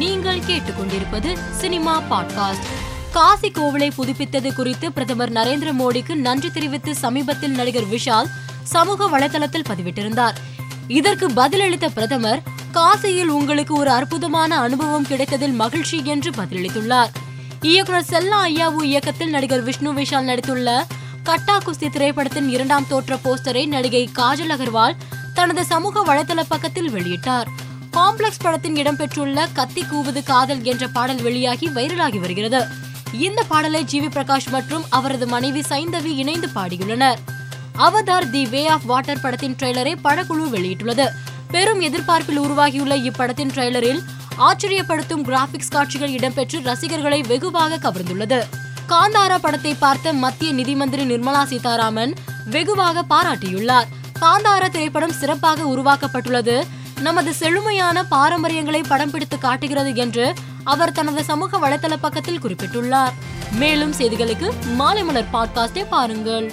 நீங்கள் கேட்டுக்கொண்டிருப்பது cinema podcast. Kashi கோவிலை புதுப்பித்தது குறித்து பிரதமர் நரேந்திர மோடிக்கு நன்றி தெரிவித்து சமீபத்தில் நடிகர் விஷால் சமூக வலைதளத்தில் பதிவிட்டிருந்தார். இதற்கு பதிலளித்த பிரதமர் காசியில் உங்களுக்கு ஒரு அற்புதமான அனுபவம் கிடைத்ததில் மகிழ்ச்சி என்று பதிலளித்துள்ளார். இயக்குனர் செல்லா ஐயாவு இயக்கத்தில் நடிகர் விஷ்ணு விஷால் நடித்துள்ள கட்டா குஸ்தி திரைப்படத்தின் இரண்டாம் தோற்ற போஸ்டரை நடிகை காஜல் அகர்வால் தனது சமூக வலைதள பக்கத்தில் வெளியிட்டார். காம்ப்ளெக்ஸ் படத்தின் இடம்பெற்றுள்ள கத்தி கூவுது காதல் என்ற பாடல் வெளியாகி வைரலாகி வருகிறது. இந்த பாடலை ஜிவி பிரகாஷ் மற்றும் அவரது மனைவி சைந்தவி இணைந்து பாடியுள்ளனர். Avatar the way of water படத்தின் ட்ரெய்லரை படக்குழு வெளியிட்டுள்ளது. பெரும் எதிர்பார்ப்பில் உருவாகியுள்ள இப்படத்தின் ட்ரெய்லரில் ஆச்சரியப்படுத்தும் கிராபிக்ஸ் காட்சிகள் இடம்பெற்று ரசிகர்களை வெகுவாக கவர்ந்துள்ளது. காந்தாரா படத்தை பார்த்த மத்திய நிதி மந்திரி நிர்மலா சீதாராமன் வெகுவாக பாராட்டியுள்ளார். காந்தாரா திரைப்படம் சிறப்பாக உருவாக்கப்பட்டுள்ளது. நமது செழுமையான பாரம்பரியங்களை படம் பிடித்து காட்டுகிறது என்று அவர் தனது சமூக வலைதள பக்கத்தில் குறிப்பிட்டுள்ளார். மேலும் செய்திகளுக்கு மாலை மலர் பாட்காஸ்டை பாருங்கள்.